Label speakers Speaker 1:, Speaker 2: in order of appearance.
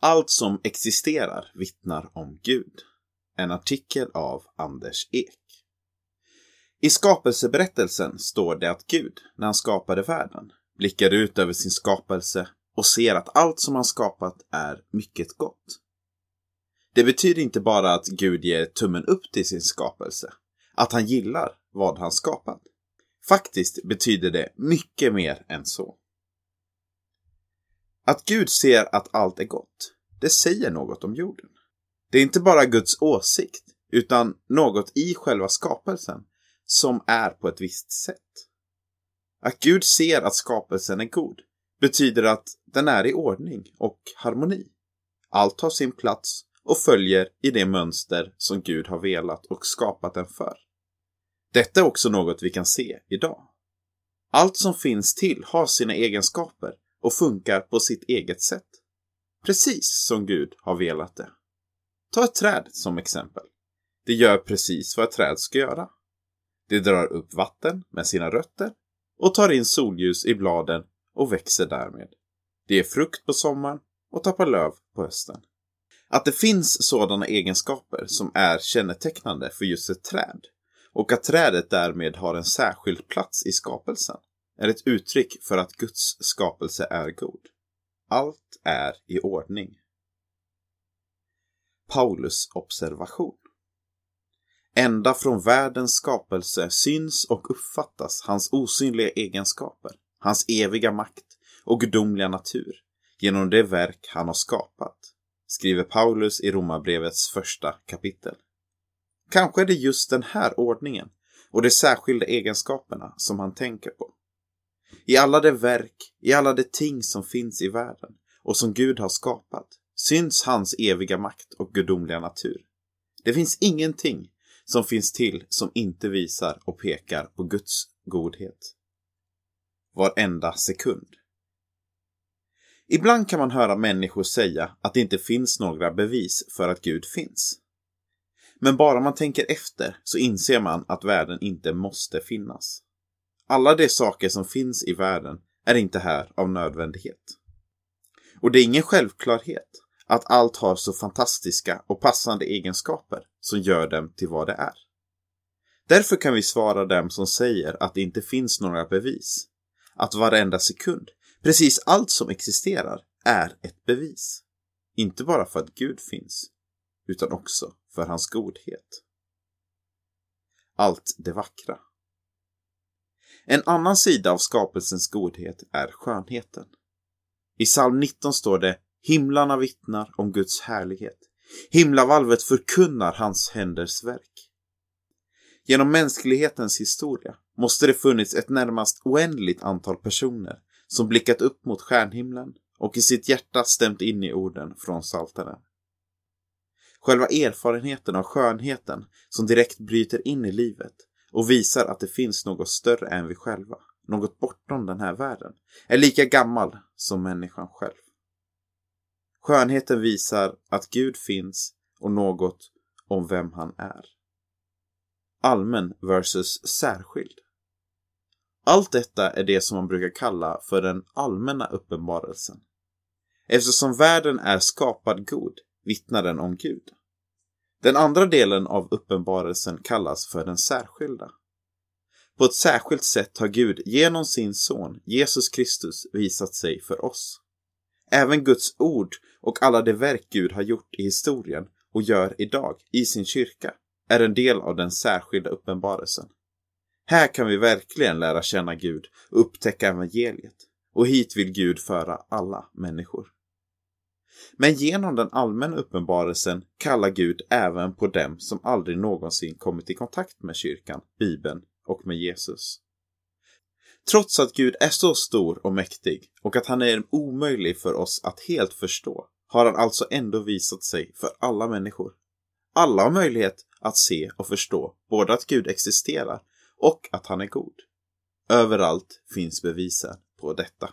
Speaker 1: Allt som existerar vittnar om Gud. En artikel av Anders Ek. I skapelseberättelsen står det att Gud, när han skapade världen, blickar ut över sin skapelse och ser att allt som han skapat är mycket gott. Det betyder inte bara att Gud ger tummen upp till sin skapelse, att han gillar vad han skapat. Faktiskt betyder det mycket mer än så. Att Gud ser att allt är gott, det säger något om jorden. Det är inte bara Guds åsikt, utan något i själva skapelsen som är på ett visst sätt. Att Gud ser att skapelsen är god betyder att den är i ordning och harmoni. Allt har sin plats och följer i det mönster som Gud har velat och skapat den för. Detta är också något vi kan se idag. Allt som finns till har sina egenskaper och funkar på sitt eget sätt. Precis som Gud har velat det. Ta ett träd som exempel. Det gör precis vad ett träd ska göra. Det drar upp vatten med sina rötter och tar in solljus i bladen och växer därmed. Det ger frukt på sommaren och tappar löv på hösten. Att det finns sådana egenskaper som är kännetecknande för just ett träd och att trädet därmed har en särskild plats i skapelsen är ett uttryck för att Guds skapelse är god. Allt är i ordning. Paulus observation Ända från världens skapelse syns och uppfattas hans osynliga egenskaper, hans eviga makt och gudomliga natur genom det verk han har skapat, skriver Paulus i Romarbrevets första kapitel. Kanske är det just den här ordningen och de särskilda egenskaperna som han tänker på. I alla de verk, i alla de ting som finns i världen och som Gud har skapat syns hans eviga makt och gudomliga natur. Det finns ingenting som finns till som inte visar och pekar på Guds godhet. Varenda sekund. Ibland kan man höra människor säga att det inte finns några bevis för att Gud finns. Men bara man tänker efter så inser man att världen inte måste finnas. Alla de saker som finns i världen är inte här av nödvändighet. Och det är ingen självklarhet att allt har så fantastiska och passande egenskaper som gör dem till vad det är. Därför kan vi svara dem som säger att det inte finns några bevis. Att varenda sekund, precis allt som existerar, är ett bevis. Inte bara för att Gud finns, utan också för hans godhet. Allt det vackra. En annan sida av skapelsens godhet är skönheten. I psalm 19 står det Himlarna vittnar om Guds härlighet. Himlavalvet förkunnar hans händers verk. Genom mänsklighetens historia måste det funnits ett närmast oändligt antal personer som blickat upp mot stjärnhimlen och i sitt hjärta stämt in i orden från Psaltaren. Själva erfarenheten av skönheten som direkt bryter in i livet och visar att det finns något större än vi själva, något bortom den här världen, är lika gammal som människan själv. Skönheten visar att Gud finns och något om vem han är. Allmän versus särskild. Allt detta är det som man brukar kalla för den allmänna uppenbarelsen. Eftersom världen är skapad god vittnar den om Gud. Den andra delen av uppenbarelsen kallas för den särskilda. På ett särskilt sätt har Gud genom sin son Jesus Kristus visat sig för oss. Även Guds ord och alla de verk Gud har gjort i historien och gör idag i sin kyrka är en del av den särskilda uppenbarelsen. Här kan vi verkligen lära känna Gud och upptäcka evangeliet. Och hit vill Gud föra alla människor. Men genom den allmänna uppenbarelsen kallar Gud även på dem som aldrig någonsin kommit i kontakt med kyrkan, Bibeln och med Jesus. Trots att Gud är så stor och mäktig och att han är omöjlig för oss att helt förstå har han alltså ändå visat sig för alla människor. Alla har möjlighet att se och förstå både att Gud existerar och att han är god. Överallt finns bevisen på detta.